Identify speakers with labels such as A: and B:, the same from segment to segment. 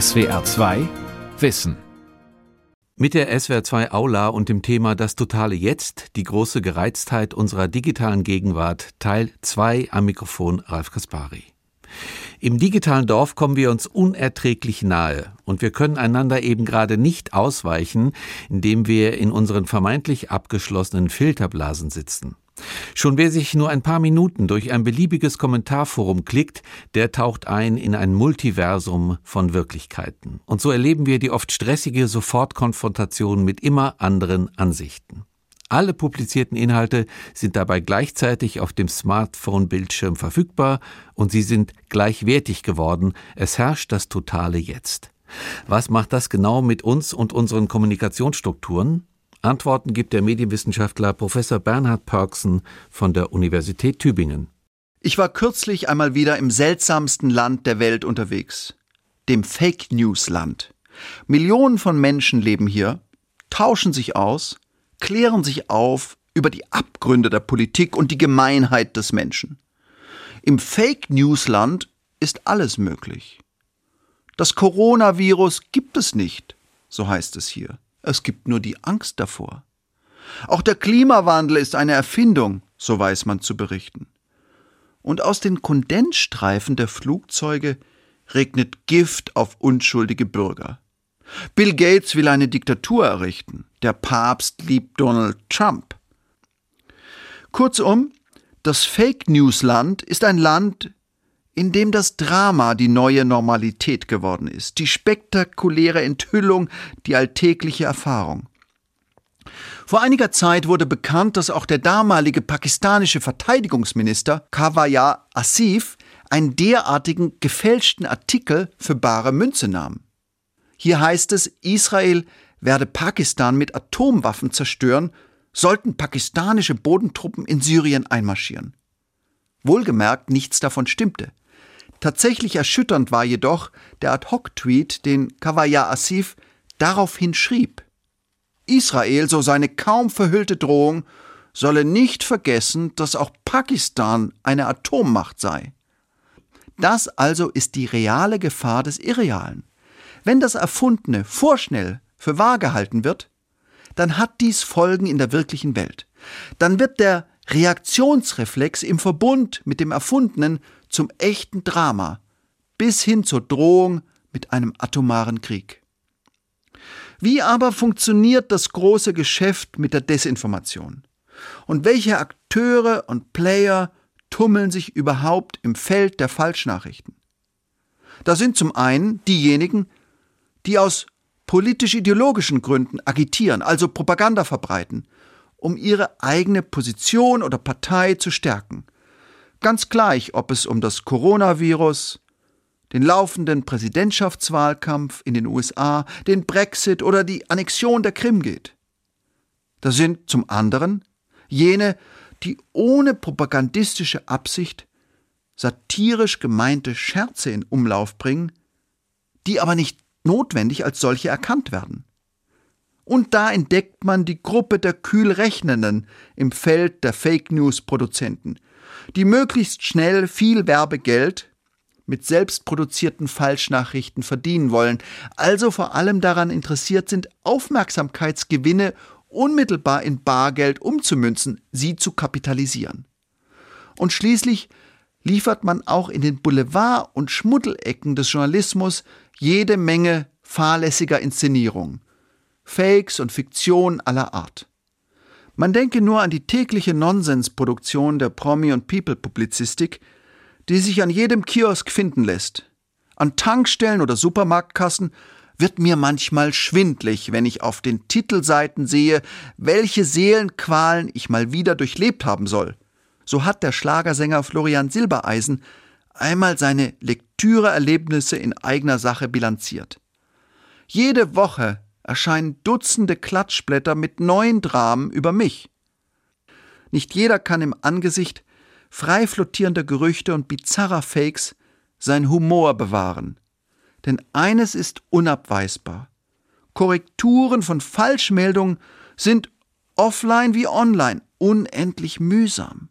A: SWR 2 Wissen.
B: Mit der SWR 2 Aula und dem Thema Das totale Jetzt, die große Gereiztheit unserer digitalen Gegenwart, Teil 2 am Mikrofon Ralf Kaspari. Im digitalen Dorf kommen wir uns unerträglich nahe und wir können einander eben gerade nicht ausweichen, indem wir in unseren vermeintlich abgeschlossenen Filterblasen sitzen. Schon wer sich nur ein paar Minuten durch ein beliebiges Kommentarforum klickt, der taucht ein in ein Multiversum von Wirklichkeiten. Und so erleben wir die oft stressige Sofortkonfrontation mit immer anderen Ansichten. Alle publizierten Inhalte sind dabei gleichzeitig auf dem Smartphone-Bildschirm verfügbar und sie sind gleichwertig geworden. Es herrscht das totale Jetzt. Was macht das genau mit uns und unseren Kommunikationsstrukturen? Antworten gibt der Medienwissenschaftler Professor Bernhard Pörksen von der Universität Tübingen.
C: Ich war kürzlich einmal wieder im seltsamsten Land der Welt unterwegs, dem Fake News Land. Millionen von Menschen leben hier, tauschen sich aus, klären sich auf über die Abgründe der Politik und die Gemeinheit des Menschen. Im Fake News Land ist alles möglich. Das Coronavirus gibt es nicht, so heißt es hier. Es gibt nur die Angst davor. Auch der Klimawandel ist eine Erfindung, so weiß man zu berichten. Und aus den Kondensstreifen der Flugzeuge regnet Gift auf unschuldige Bürger. Bill Gates will eine Diktatur errichten. Der Papst liebt Donald Trump. Kurzum, das Fake News Land ist ein Land, in dem das Drama die neue Normalität geworden ist, die spektakuläre Enthüllung, die alltägliche Erfahrung. Vor einiger Zeit wurde bekannt, dass auch der damalige pakistanische Verteidigungsminister Kawaya Asif einen derartigen gefälschten Artikel für bare Münze nahm. Hier heißt es, Israel werde Pakistan mit Atomwaffen zerstören, sollten pakistanische Bodentruppen in Syrien einmarschieren. Wohlgemerkt, nichts davon stimmte. Tatsächlich erschütternd war jedoch der Ad-Hoc-Tweet, den Kawaya Asif daraufhin schrieb. Israel, so seine kaum verhüllte Drohung, solle nicht vergessen, dass auch Pakistan eine Atommacht sei. Das also ist die reale Gefahr des Irrealen. Wenn das Erfundene vorschnell für wahr gehalten wird, dann hat dies Folgen in der wirklichen Welt. Dann wird der Reaktionsreflex im Verbund mit dem Erfundenen zum echten Drama bis hin zur Drohung mit einem atomaren Krieg. Wie aber funktioniert das große Geschäft mit der Desinformation? Und welche Akteure und Player tummeln sich überhaupt im Feld der Falschnachrichten? Da sind zum einen diejenigen, die aus politisch-ideologischen Gründen agitieren, also Propaganda verbreiten, um ihre eigene Position oder Partei zu stärken. Ganz gleich, ob es um das Coronavirus, den laufenden Präsidentschaftswahlkampf in den USA, den Brexit oder die Annexion der Krim geht. Da sind zum anderen jene, die ohne propagandistische Absicht satirisch gemeinte Scherze in Umlauf bringen, die aber nicht notwendig als solche erkannt werden. Und da entdeckt man die Gruppe der Kühlrechnenden im Feld der Fake News Produzenten, die möglichst schnell viel Werbegeld mit selbstproduzierten Falschnachrichten verdienen wollen, also vor allem daran interessiert sind, Aufmerksamkeitsgewinne unmittelbar in Bargeld umzumünzen, sie zu kapitalisieren. Und schließlich liefert man auch in den Boulevard- und Schmuddelecken des Journalismus jede Menge fahrlässiger Inszenierung, Fakes und Fiktion aller Art. Man denke nur an die tägliche Nonsensproduktion der Promi- und People-Publizistik, die sich an jedem Kiosk finden lässt. An Tankstellen oder Supermarktkassen wird mir manchmal schwindlig, wenn ich auf den Titelseiten sehe, welche Seelenqualen ich mal wieder durchlebt haben soll. So hat der Schlagersänger Florian Silbereisen einmal seine Lektüreerlebnisse in eigener Sache bilanziert. Jede Woche erscheinen Dutzende Klatschblätter mit neuen Dramen über mich. Nicht jeder kann im Angesicht frei flottierender Gerüchte und bizarrer Fakes sein Humor bewahren. Denn eines ist unabweisbar. Korrekturen von Falschmeldungen sind offline wie online unendlich mühsam.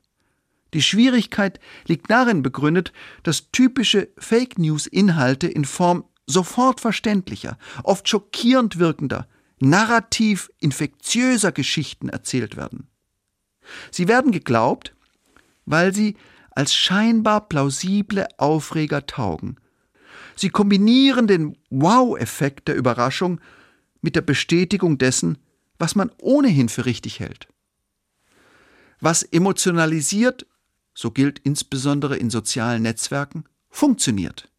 C: Die Schwierigkeit liegt darin begründet, dass typische Fake News Inhalte in Form sofort verständlicher, oft schockierend wirkender, narrativ infektiöser Geschichten erzählt werden. Sie werden geglaubt, weil sie als scheinbar plausible Aufreger taugen. Sie kombinieren den Wow-Effekt der Überraschung mit der Bestätigung dessen, was man ohnehin für richtig hält. Was emotionalisiert, so gilt insbesondere in sozialen Netzwerken, funktioniert.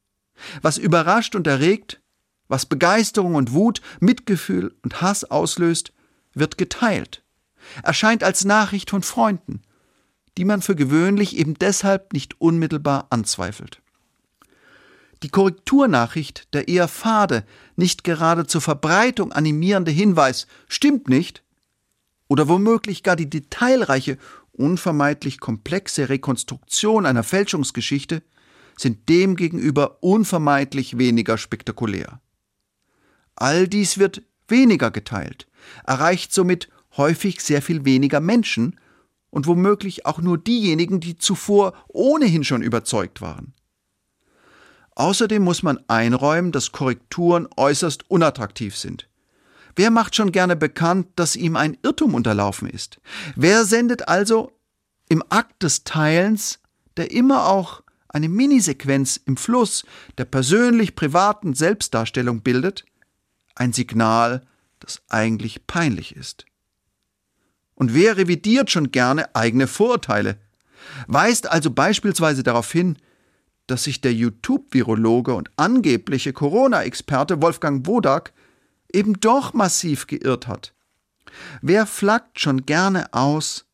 C: Was überrascht und erregt, was Begeisterung und Wut, Mitgefühl und Hass auslöst, wird geteilt, erscheint als Nachricht von Freunden, die man für gewöhnlich eben deshalb nicht unmittelbar anzweifelt. Die Korrekturnachricht, der eher fade, nicht gerade zur Verbreitung animierende Hinweis stimmt nicht, oder womöglich gar die detailreiche, unvermeidlich komplexe Rekonstruktion einer Fälschungsgeschichte sind demgegenüber unvermeidlich weniger spektakulär. All dies wird weniger geteilt, erreicht somit häufig sehr viel weniger Menschen und womöglich auch nur diejenigen, die zuvor ohnehin schon überzeugt waren. Außerdem muss man einräumen, dass Korrekturen äußerst unattraktiv sind. Wer macht schon gerne bekannt, dass ihm ein Irrtum unterlaufen ist? Wer sendet also im Akt des Teilens, der immer auch eine Minisequenz im Fluss der persönlich privaten Selbstdarstellung bildet, ein Signal, das eigentlich peinlich ist? Und wer revidiert schon gerne eigene Vorurteile? Weist also beispielsweise darauf hin, dass sich der YouTube-Virologe und angebliche Corona-Experte Wolfgang Wodak eben doch massiv geirrt hat. Wer flaggt schon gerne aus,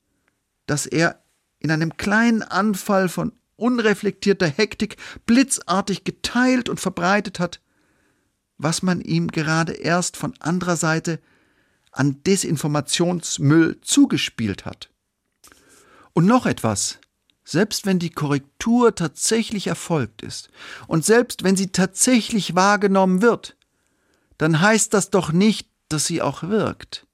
C: dass er in einem kleinen Anfall von unreflektierter Hektik blitzartig geteilt und verbreitet hat, was man ihm gerade erst von anderer Seite an Desinformationsmüll zugespielt hat. Und noch etwas, selbst wenn die Korrektur tatsächlich erfolgt ist und selbst wenn sie tatsächlich wahrgenommen wird, dann heißt das doch nicht, dass sie auch wirkt.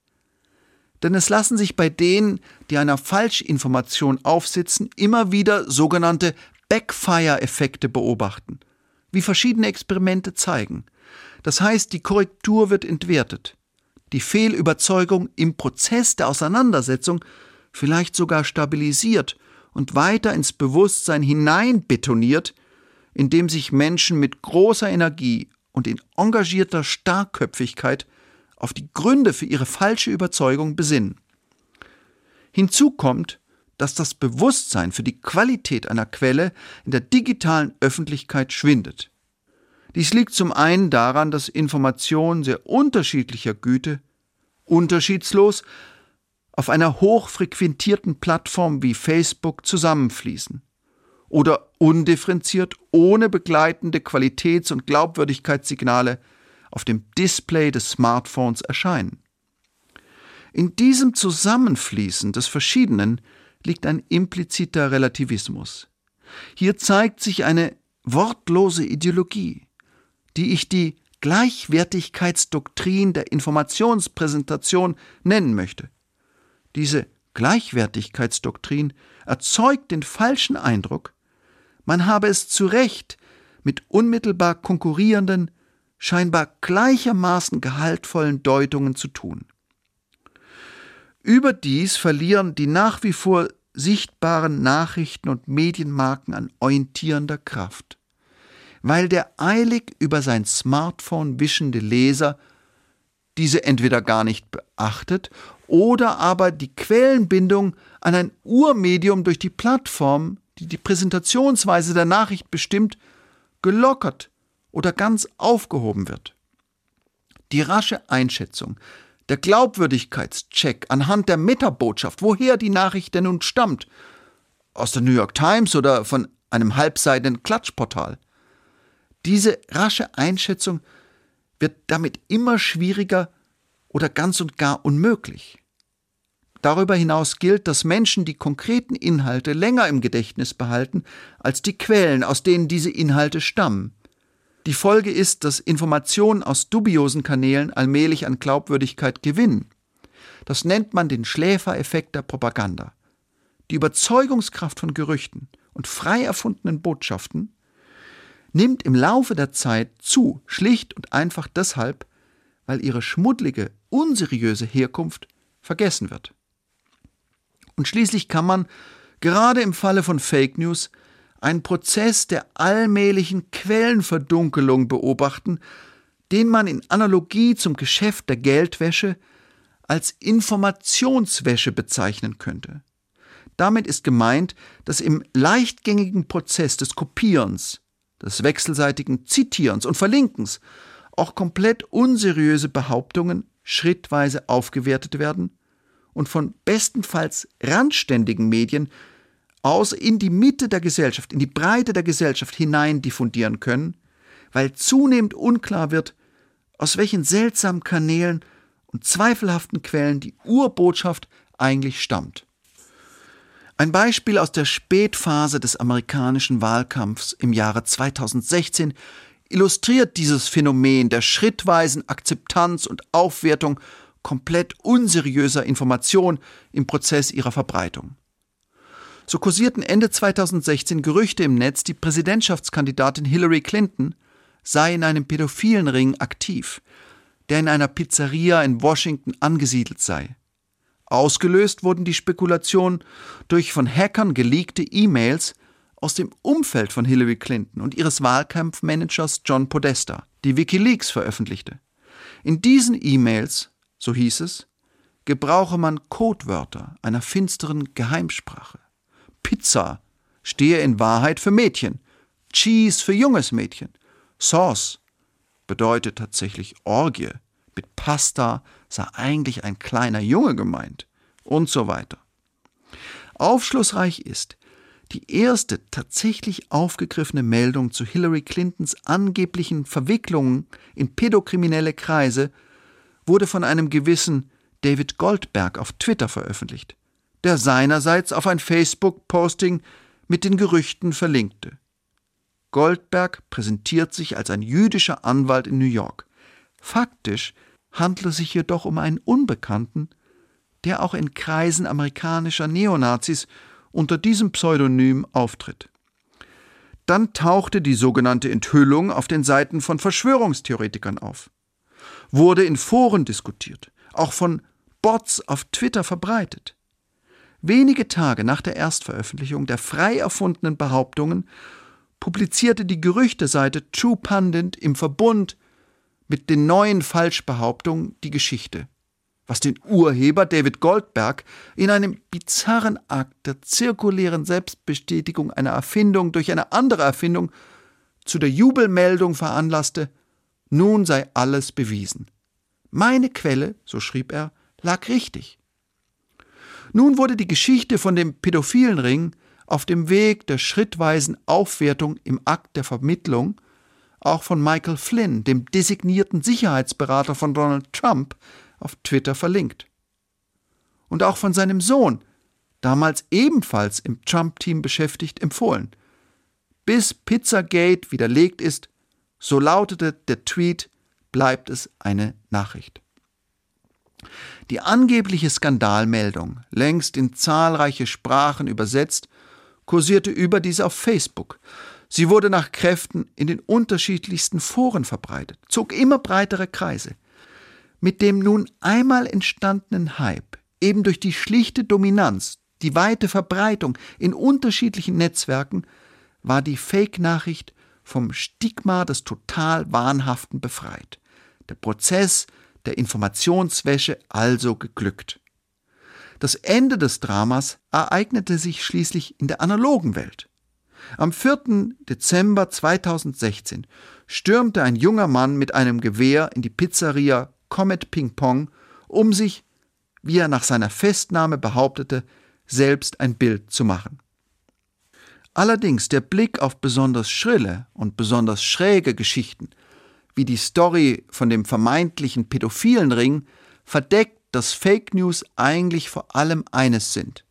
C: Denn es lassen sich bei denen, die einer Falschinformation aufsitzen, immer wieder sogenannte Backfire-Effekte beobachten, wie verschiedene Experimente zeigen. Das heißt, die Korrektur wird entwertet, die Fehlüberzeugung im Prozess der Auseinandersetzung vielleicht sogar stabilisiert und weiter ins Bewusstsein hineinbetoniert, indem sich Menschen mit großer Energie und in engagierter Starkköpfigkeit auf die Gründe für ihre falsche Überzeugung besinnen. Hinzu kommt, dass das Bewusstsein für die Qualität einer Quelle in der digitalen Öffentlichkeit schwindet. Dies liegt zum einen daran, dass Informationen sehr unterschiedlicher Güte unterschiedslos auf einer hochfrequentierten Plattform wie Facebook zusammenfließen oder undifferenziert ohne begleitende Qualitäts- und Glaubwürdigkeitssignale auf dem Display des Smartphones erscheinen. In diesem Zusammenfließen des Verschiedenen liegt ein impliziter Relativismus. Hier zeigt sich eine wortlose Ideologie, die ich die Gleichwertigkeitsdoktrin der Informationspräsentation nennen möchte. Diese Gleichwertigkeitsdoktrin erzeugt den falschen Eindruck, man habe es zu Recht mit unmittelbar konkurrierenden, scheinbar gleichermaßen gehaltvollen Deutungen zu tun. Überdies verlieren die nach wie vor sichtbaren Nachrichten und Medienmarken an orientierender Kraft, weil der eilig über sein Smartphone wischende Leser diese entweder gar nicht beachtet oder aber die Quellenbindung an ein Urmedium durch die Plattform die die Präsentationsweise der Nachricht bestimmt, gelockert oder ganz aufgehoben wird. Die rasche Einschätzung, der Glaubwürdigkeitscheck anhand der Metabotschaft, woher die Nachricht denn nun stammt, aus der New York Times oder von einem halbseitigen Klatschportal. Diese rasche Einschätzung wird damit immer schwieriger oder ganz und gar unmöglich. Darüber hinaus gilt, dass Menschen die konkreten Inhalte länger im Gedächtnis behalten als die Quellen, aus denen diese Inhalte stammen. Die Folge ist, dass Informationen aus dubiosen Kanälen allmählich an Glaubwürdigkeit gewinnen. Das nennt man den Schläfereffekt der Propaganda. Die Überzeugungskraft von Gerüchten und frei erfundenen Botschaften, nimmt im Laufe der Zeit zu, schlicht und einfach deshalb, weil ihre schmuddlige, unseriöse Herkunft vergessen wird. Und schließlich kann man, gerade im Falle von Fake News, einen Prozess der allmählichen Quellenverdunkelung beobachten, den man in Analogie zum Geschäft der Geldwäsche als Informationswäsche bezeichnen könnte. Damit ist gemeint, dass im leichtgängigen Prozess des Kopierens, des wechselseitigen Zitierens und Verlinkens auch komplett unseriöse Behauptungen schrittweise aufgewertet werden und von bestenfalls randständigen Medien aus in die Mitte der Gesellschaft, in die Breite der Gesellschaft hinein diffundieren können, weil zunehmend unklar wird, aus welchen seltsamen Kanälen und zweifelhaften Quellen die Urbotschaft eigentlich stammt. Ein Beispiel aus der Spätphase des amerikanischen Wahlkampfs im Jahre 2016 illustriert dieses Phänomen der schrittweisen Akzeptanz und Aufwertung komplett unseriöser Information im Prozess ihrer Verbreitung. So kursierten Ende 2016 Gerüchte im Netz, die Präsidentschaftskandidatin Hillary Clinton sei in einem pädophilen Ring aktiv, der in einer Pizzeria in Washington angesiedelt sei. Ausgelöst wurden die Spekulationen durch von Hackern geleakte E-Mails aus dem Umfeld von Hillary Clinton und ihres Wahlkampfmanagers John Podesta, die WikiLeaks veröffentlichte. In diesen E-Mails, so hieß es, gebrauche man Codewörter einer finsteren Geheimsprache. Pizza stehe in Wahrheit für Mädchen, Cheese für junges Mädchen, Sauce bedeutet tatsächlich Orgie, mit Pasta sei eigentlich ein kleiner Junge gemeint. Und so weiter. Aufschlussreich ist, die erste tatsächlich aufgegriffene Meldung zu Hillary Clintons angeblichen Verwicklungen in pädokriminelle Kreise wurde von einem gewissen David Goldberg auf Twitter veröffentlicht, der seinerseits auf ein Facebook-Posting mit den Gerüchten verlinkte. Goldberg präsentiert sich als ein jüdischer Anwalt in New York. Faktisch handle es sich jedoch um einen Unbekannten, der auch in Kreisen amerikanischer Neonazis unter diesem Pseudonym auftritt. Dann tauchte die sogenannte Enthüllung auf den Seiten von Verschwörungstheoretikern auf, wurde in Foren diskutiert, auch von Bots auf Twitter verbreitet. Wenige Tage nach der Erstveröffentlichung der frei erfundenen Behauptungen publizierte die Gerüchteseite True Pundit im Verbund mit den neuen Falschbehauptungen die Geschichte, was den Urheber David Goldberg in einem bizarren Akt der zirkulären Selbstbestätigung einer Erfindung durch eine andere Erfindung zu der Jubelmeldung veranlasste, nun sei alles bewiesen. Meine Quelle, so schrieb er, lag richtig. Nun wurde die Geschichte von dem pädophilen Ring auf dem Weg der schrittweisen Aufwertung im Akt der Vermittlung auch von Michael Flynn, dem designierten Sicherheitsberater von Donald Trump, auf Twitter verlinkt. Und auch von seinem Sohn, damals ebenfalls im Trump-Team beschäftigt, empfohlen. Bis Pizzagate widerlegt ist, so lautete der Tweet, bleibt es eine Nachricht. Die angebliche Skandalmeldung, längst in zahlreiche Sprachen übersetzt, kursierte überdies auf Facebook. Sie wurde nach Kräften in den unterschiedlichsten Foren verbreitet, zog immer breitere Kreise. Mit dem nun einmal entstandenen Hype, eben durch die schlichte Dominanz, die weite Verbreitung in unterschiedlichen Netzwerken, war die Fake-Nachricht vom Stigma des total Wahnhaften befreit. Der Prozess der Informationswäsche also geglückt. Das Ende des Dramas ereignete sich schließlich in der analogen Welt. Am 4. Dezember 2016 stürmte ein junger Mann mit einem Gewehr in die Pizzeria Comet Ping Pong, um sich, wie er nach seiner Festnahme behauptete, selbst ein Bild zu machen. Allerdings der Blick auf besonders schrille und besonders schräge Geschichten, wie die Story von dem vermeintlichen pädophilen Ring, verdeckt dass Fake News eigentlich vor allem eines sind.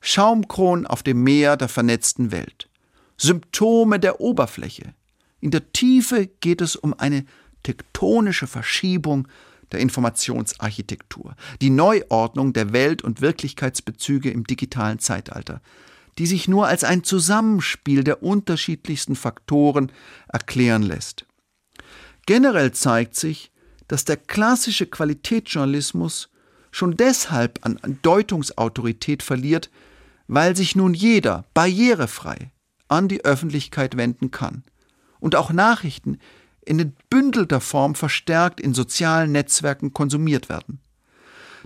C: Schaumkronen auf dem Meer der vernetzten Welt. Symptome der Oberfläche. In der Tiefe geht es um eine tektonische Verschiebung der Informationsarchitektur, die Neuordnung der Welt- und Wirklichkeitsbezüge im digitalen Zeitalter. die sich nur als ein Zusammenspiel der unterschiedlichsten Faktoren erklären lässt. Generell zeigt sich, dass der klassische Qualitätsjournalismus schon deshalb an Deutungsautorität verliert, weil sich nun jeder barrierefrei an die Öffentlichkeit wenden kann und auch Nachrichten in entbündelter Form verstärkt in sozialen Netzwerken konsumiert werden.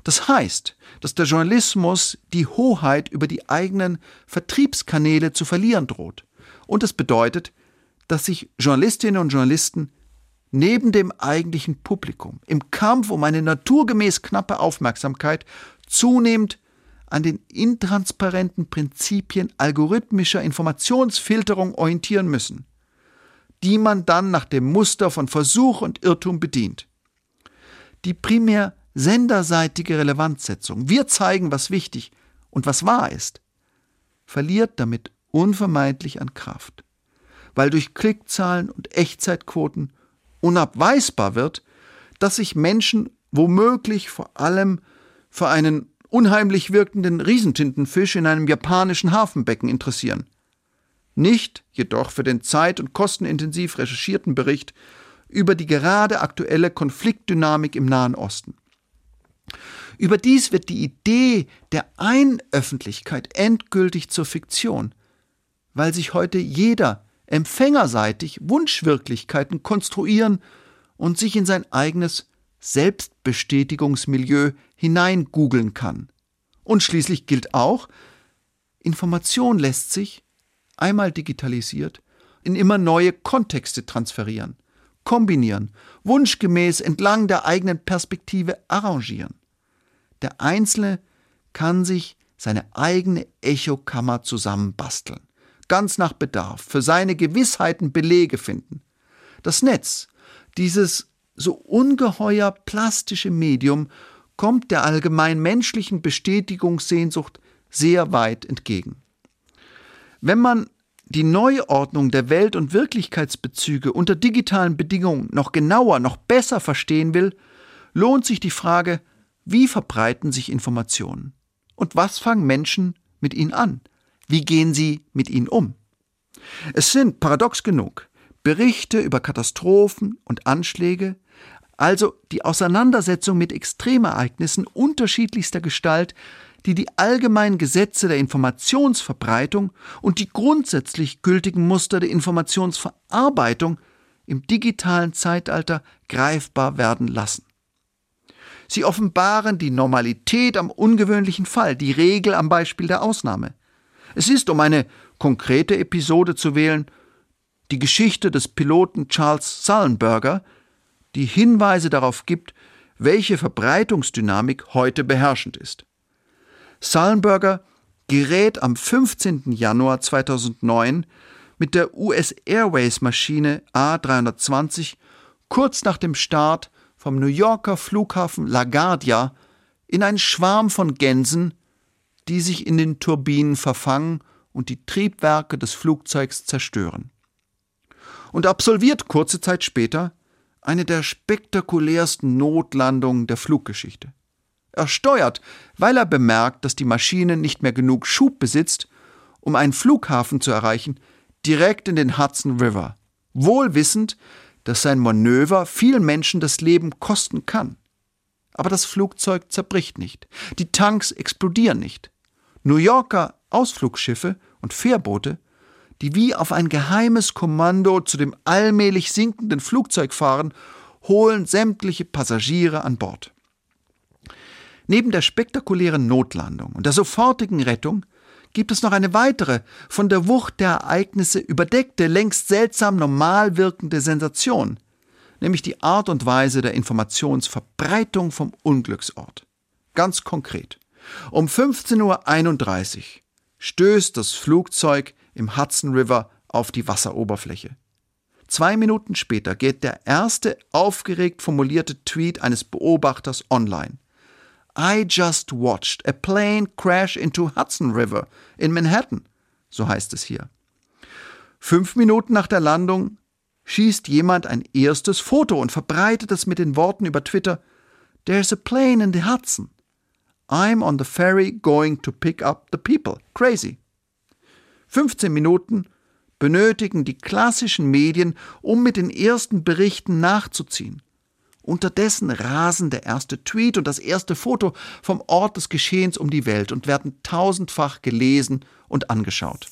C: Das heißt, dass der Journalismus die Hoheit über die eigenen Vertriebskanäle zu verlieren droht. Und es bedeutet, dass sich Journalistinnen und Journalisten neben dem eigentlichen Publikum im Kampf um eine naturgemäß knappe Aufmerksamkeit zunehmend an den intransparenten Prinzipien algorithmischer Informationsfilterung orientieren müssen, die man dann nach dem Muster von Versuch und Irrtum bedient. Die primär senderseitige Relevanzsetzung, wir zeigen, was wichtig und was wahr ist, verliert damit unvermeidlich an Kraft, weil durch Klickzahlen und Echtzeitquoten unabweisbar wird, dass sich Menschen womöglich vor allem für einen unheimlich wirkenden Riesentintenfisch in einem japanischen Hafenbecken interessieren. Nicht jedoch für den zeit- und kostenintensiv recherchierten Bericht über die gerade aktuelle Konfliktdynamik im Nahen Osten. Überdies wird die Idee der Einöffentlichkeit endgültig zur Fiktion, weil sich heute jeder empfängerseitig Wunschwirklichkeiten konstruieren und sich in sein eigenes Selbstbestätigungsmilieu hineingoogeln kann. Und schließlich gilt auch, Information lässt sich, einmal digitalisiert, in immer neue Kontexte transferieren, kombinieren, wunschgemäß entlang der eigenen Perspektive arrangieren. Der Einzelne kann sich seine eigene Echokammer zusammenbasteln ganz nach Bedarf, für seine Gewissheiten Belege finden. Das Netz, dieses so ungeheuer plastische Medium, kommt der allgemein menschlichen Bestätigungssehnsucht sehr weit entgegen. Wenn man die Neuordnung der Welt- und Wirklichkeitsbezüge unter digitalen Bedingungen noch genauer, noch besser verstehen will, lohnt sich die Frage, wie verbreiten sich Informationen? Und was fangen Menschen mit ihnen an? Wie gehen Sie mit ihnen um? Es sind, paradox genug, Berichte über Katastrophen und Anschläge, also die Auseinandersetzung mit Extremereignissen unterschiedlichster Gestalt, die die allgemeinen Gesetze der Informationsverbreitung und die grundsätzlich gültigen Muster der Informationsverarbeitung im digitalen Zeitalter greifbar werden lassen. Sie offenbaren die Normalität am ungewöhnlichen Fall, die Regel am Beispiel der Ausnahme. Es ist, um eine konkrete Episode zu wählen, die Geschichte des Piloten Charles Sullenberger, die Hinweise darauf gibt, welche Verbreitungsdynamik heute beherrschend ist. Sullenberger gerät am 15. Januar 2009 mit der US Airways Maschine A320 kurz nach dem Start vom New Yorker Flughafen LaGuardia in einen Schwarm von Gänsen die sich in den Turbinen verfangen und die Triebwerke des Flugzeugs zerstören. Und absolviert kurze Zeit später eine der spektakulärsten Notlandungen der Fluggeschichte. Er steuert, weil er bemerkt, dass die Maschine nicht mehr genug Schub besitzt, um einen Flughafen zu erreichen, direkt in den Hudson River, wohl wissend, dass sein Manöver vielen Menschen das Leben kosten kann. Aber das Flugzeug zerbricht nicht, die Tanks explodieren nicht. New Yorker Ausflugsschiffe und Fährboote, die wie auf ein geheimes Kommando zu dem allmählich sinkenden Flugzeug fahren, holen sämtliche Passagiere an Bord. Neben der spektakulären Notlandung und der sofortigen Rettung gibt es noch eine weitere, von der Wucht der Ereignisse überdeckte, längst seltsam normal wirkende Sensation, nämlich die Art und Weise der Informationsverbreitung vom Unglücksort. Ganz konkret. Um 15.31 Uhr stößt das Flugzeug im Hudson River auf die Wasseroberfläche. Zwei Minuten später geht der erste aufgeregt formulierte Tweet eines Beobachters online. I just watched a plane crash into Hudson River in Manhattan, so heißt es hier. Fünf Minuten nach der Landung schießt jemand ein erstes Foto und verbreitet es mit den Worten über Twitter There's a plane in the Hudson. I'm on the ferry going to pick up the people. Crazy. 15 Minuten benötigen die klassischen Medien, um mit den ersten Berichten nachzuziehen. Unterdessen rasen der erste Tweet und das erste Foto vom Ort des Geschehens um die Welt und werden tausendfach gelesen und angeschaut.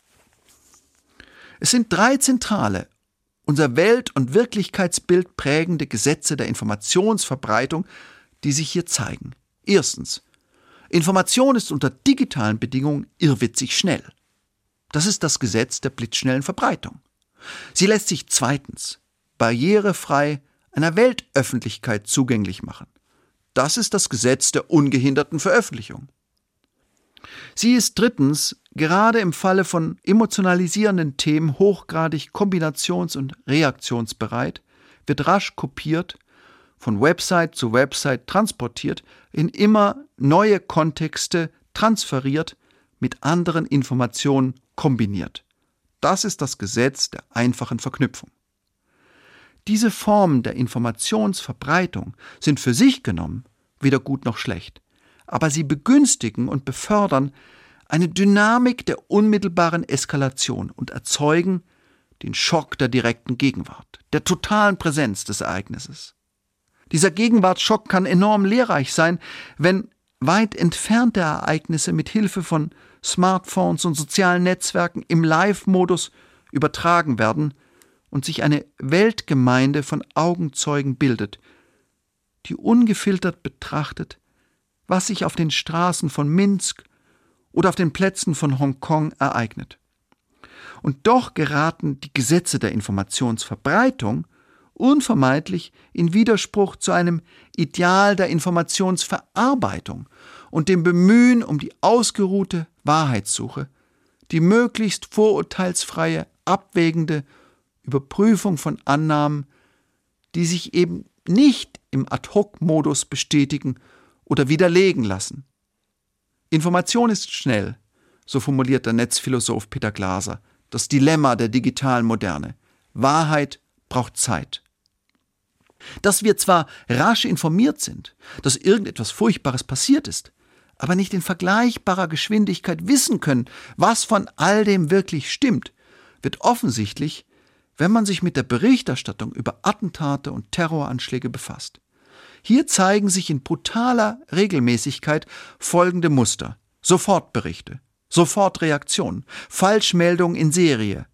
C: Es sind drei zentrale, unser Welt- und Wirklichkeitsbild prägende Gesetze der Informationsverbreitung, die sich hier zeigen. Erstens. Information ist unter digitalen Bedingungen irrwitzig schnell. Das ist das Gesetz der blitzschnellen Verbreitung. Sie lässt sich zweitens barrierefrei einer Weltöffentlichkeit zugänglich machen. Das ist das Gesetz der ungehinderten Veröffentlichung. Sie ist drittens gerade im Falle von emotionalisierenden Themen hochgradig kombinations- und reaktionsbereit, wird rasch kopiert, von Website zu Website transportiert, in immer neue Kontexte transferiert, mit anderen Informationen kombiniert. Das ist das Gesetz der einfachen Verknüpfung. Diese Formen der Informationsverbreitung sind für sich genommen weder gut noch schlecht, aber sie begünstigen und befördern eine Dynamik der unmittelbaren Eskalation und erzeugen den Schock der direkten Gegenwart, der totalen Präsenz des Ereignisses. Dieser Gegenwartsschock kann enorm lehrreich sein, wenn weit entfernte Ereignisse mit Hilfe von Smartphones und sozialen Netzwerken im Live-Modus übertragen werden und sich eine Weltgemeinde von Augenzeugen bildet, die ungefiltert betrachtet, was sich auf den Straßen von Minsk oder auf den Plätzen von Hongkong ereignet. Und doch geraten die Gesetze der Informationsverbreitung unvermeidlich in Widerspruch zu einem Ideal der Informationsverarbeitung und dem Bemühen um die ausgeruhte Wahrheitssuche, die möglichst vorurteilsfreie, abwägende Überprüfung von Annahmen, die sich eben nicht im Ad-hoc-Modus bestätigen oder widerlegen lassen. Information ist schnell, so formuliert der Netzphilosoph Peter Glaser, das Dilemma der digitalen Moderne. Wahrheit braucht Zeit. Dass wir zwar rasch informiert sind, dass irgendetwas Furchtbares passiert ist, aber nicht in vergleichbarer Geschwindigkeit wissen können, was von all dem wirklich stimmt, wird offensichtlich, wenn man sich mit der Berichterstattung über Attentate und Terroranschläge befasst. Hier zeigen sich in brutaler Regelmäßigkeit folgende Muster. Sofortberichte, Sofortreaktionen, Falschmeldungen in Serie,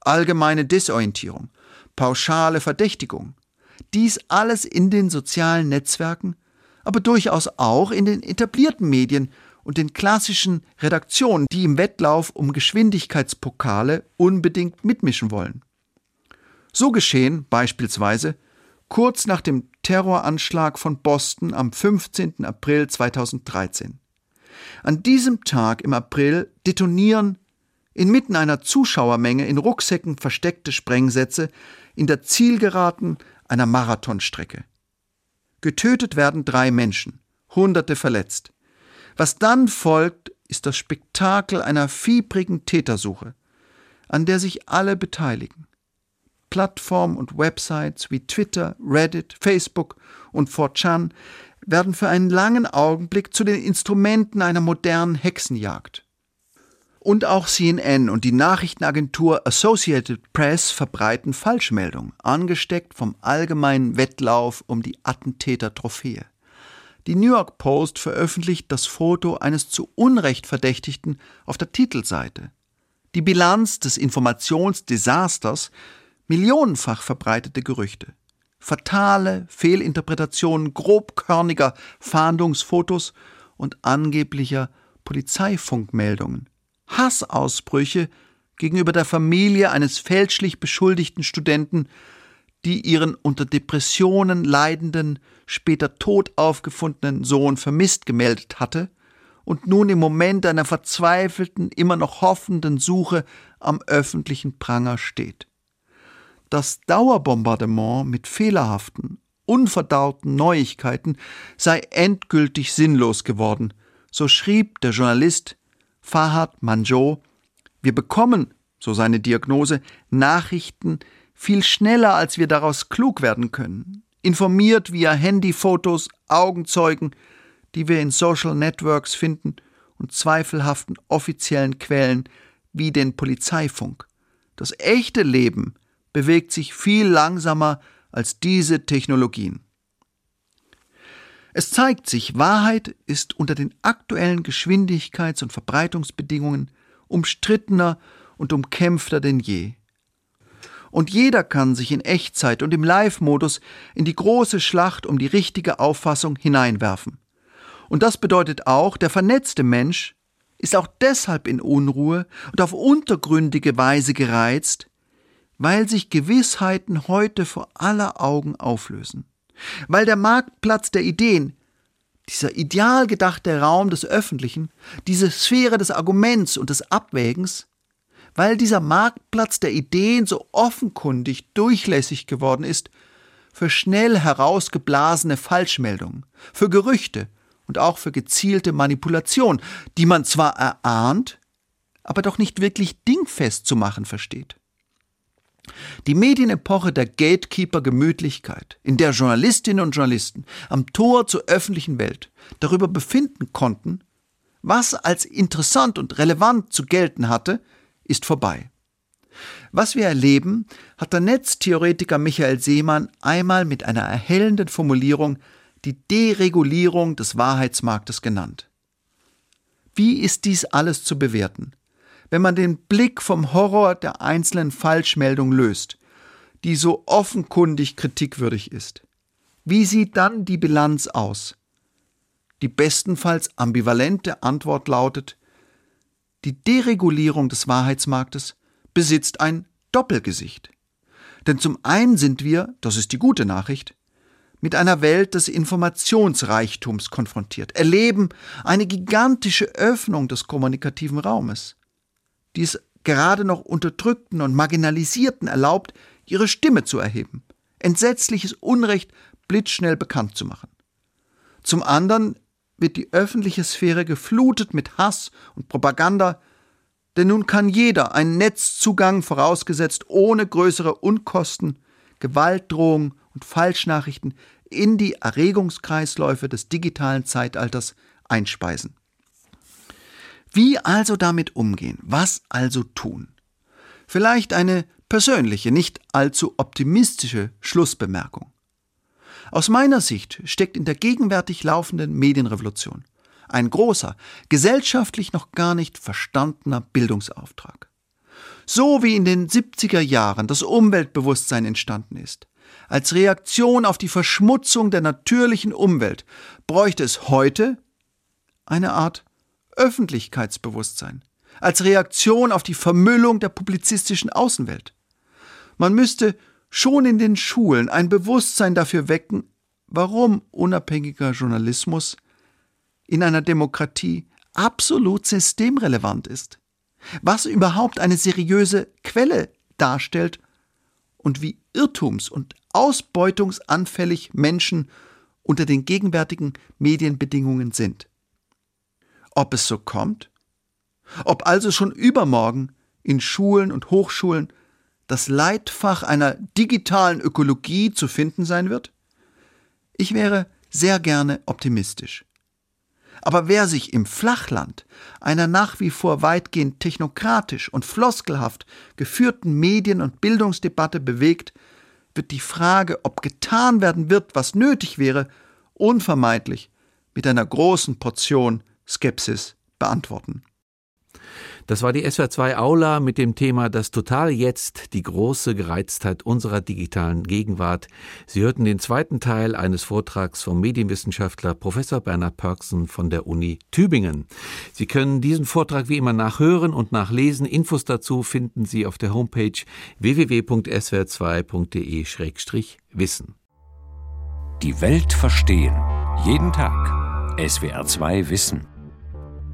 C: allgemeine Desorientierung, pauschale Verdächtigung. Dies alles in den sozialen Netzwerken, aber durchaus auch in den etablierten Medien und den klassischen Redaktionen, die im Wettlauf um Geschwindigkeitspokale unbedingt mitmischen wollen. So geschehen beispielsweise kurz nach dem Terroranschlag von Boston am 15. April 2013. An diesem Tag im April detonieren inmitten einer Zuschauermenge in Rucksäcken versteckte Sprengsätze in der Zielgeraden einer Marathonstrecke. Getötet werden drei Menschen, Hunderte verletzt. Was dann folgt, ist das Spektakel einer fiebrigen Tätersuche, an der sich alle beteiligen. Plattformen und Websites wie Twitter, Reddit, Facebook und 4chan werden für einen langen Augenblick zu den Instrumenten einer modernen Hexenjagd. Und auch CNN und die Nachrichtenagentur Associated Press verbreiten Falschmeldungen, angesteckt vom allgemeinen Wettlauf um die Attentäter-Trophäe. Die New York Post veröffentlicht das Foto eines zu Unrecht Verdächtigten auf der Titelseite. Die Bilanz des Informationsdesasters millionenfach verbreitete Gerüchte, fatale Fehlinterpretationen grobkörniger Fahndungsfotos und angeblicher Polizeifunkmeldungen, Hassausbrüche gegenüber der Familie eines fälschlich beschuldigten Studenten, die ihren unter Depressionen leidenden, später tot aufgefundenen Sohn vermisst gemeldet hatte und nun im Moment einer verzweifelten, immer noch hoffenden Suche am öffentlichen Pranger steht. Das Dauerbombardement mit fehlerhaften, unverdauten Neuigkeiten sei endgültig sinnlos geworden, so schrieb der Journalist Fahad Manjo, wir bekommen, so seine Diagnose, Nachrichten viel schneller, als wir daraus klug werden können, informiert via Handyfotos, Augenzeugen, die wir in Social Networks finden und zweifelhaften offiziellen Quellen, wie den Polizeifunk. Das echte Leben bewegt sich viel langsamer als diese Technologien. Es zeigt sich, Wahrheit ist unter den aktuellen Geschwindigkeits- und Verbreitungsbedingungen umstrittener und umkämpfter denn je. Und jeder kann sich in Echtzeit und im Live-Modus in die große Schlacht um die richtige Auffassung hineinwerfen. Und das bedeutet auch, der vernetzte Mensch ist auch deshalb in Unruhe und auf untergründige Weise gereizt, weil sich Gewissheiten heute vor aller Augen auflösen weil der Marktplatz der Ideen, dieser ideal gedachte Raum des Öffentlichen, diese Sphäre des Arguments und des Abwägens, weil dieser Marktplatz der Ideen so offenkundig durchlässig geworden ist für schnell herausgeblasene Falschmeldungen, für Gerüchte und auch für gezielte Manipulation, die man zwar erahnt, aber doch nicht wirklich dingfest zu machen versteht. Die Medienepoche der Gatekeeper-Gemütlichkeit, in der Journalistinnen und Journalisten am Tor zur öffentlichen Welt darüber befinden konnten, was als interessant und relevant zu gelten hatte, ist vorbei. Was wir erleben, hat der Netztheoretiker Michael Seemann einmal mit einer erhellenden Formulierung die Deregulierung des Wahrheitsmarktes genannt. Wie ist dies alles zu bewerten? Wenn man den Blick vom Horror der einzelnen Falschmeldung löst, die so offenkundig kritikwürdig ist. Wie sieht dann die Bilanz aus? Die bestenfalls ambivalente Antwort lautet, die Deregulierung des Wahrheitsmarktes besitzt ein Doppelgesicht. Denn zum einen sind wir, das ist die gute Nachricht, mit einer Welt des Informationsreichtums konfrontiert, erleben eine gigantische Öffnung des kommunikativen Raumes die es gerade noch Unterdrückten und Marginalisierten erlaubt, ihre Stimme zu erheben, entsetzliches Unrecht blitzschnell bekannt zu machen. Zum anderen wird die öffentliche Sphäre geflutet mit Hass und Propaganda, denn nun kann jeder einen Netzzugang vorausgesetzt ohne größere Unkosten, Gewaltdrohungen und Falschnachrichten in die Erregungskreisläufe des digitalen Zeitalters einspeisen. Wie also damit umgehen? Was also tun? Vielleicht eine persönliche, nicht allzu optimistische Schlussbemerkung. Aus meiner Sicht steckt in der gegenwärtig laufenden Medienrevolution ein großer, gesellschaftlich noch gar nicht verstandener Bildungsauftrag. So wie in den 70er Jahren das Umweltbewusstsein entstanden ist, als Reaktion auf die Verschmutzung der natürlichen Umwelt, bräuchte es heute eine Art Öffentlichkeitsbewusstsein, als Reaktion auf die Vermüllung der publizistischen Außenwelt. Man müsste schon in den Schulen ein Bewusstsein dafür wecken, warum unabhängiger Journalismus in einer Demokratie absolut systemrelevant ist, was überhaupt eine seriöse Quelle darstellt und wie irrtums- und ausbeutungsanfällig Menschen unter den gegenwärtigen Medienbedingungen sind ob es so kommt? Ob also schon übermorgen in Schulen und Hochschulen das Leitfach einer digitalen Ökologie zu finden sein wird? Ich wäre sehr gerne optimistisch. Aber wer sich im Flachland einer nach wie vor weitgehend technokratisch und floskelhaft geführten Medien- und Bildungsdebatte bewegt, wird die Frage, ob getan werden wird, was nötig wäre, unvermeidlich mit einer großen Portion Skepsis beantworten.
B: Das war die SWR2 Aula mit dem Thema Das Total Jetzt, die große Gereiztheit unserer digitalen Gegenwart. Sie hörten den zweiten Teil eines Vortrags vom Medienwissenschaftler Professor Bernhard Pörksen von der Uni Tübingen. Sie können diesen Vortrag wie immer nachhören und nachlesen. Infos dazu finden Sie auf der Homepage www.swr2.de-wissen.
A: Die Welt verstehen. Jeden Tag. SWR2 Wissen.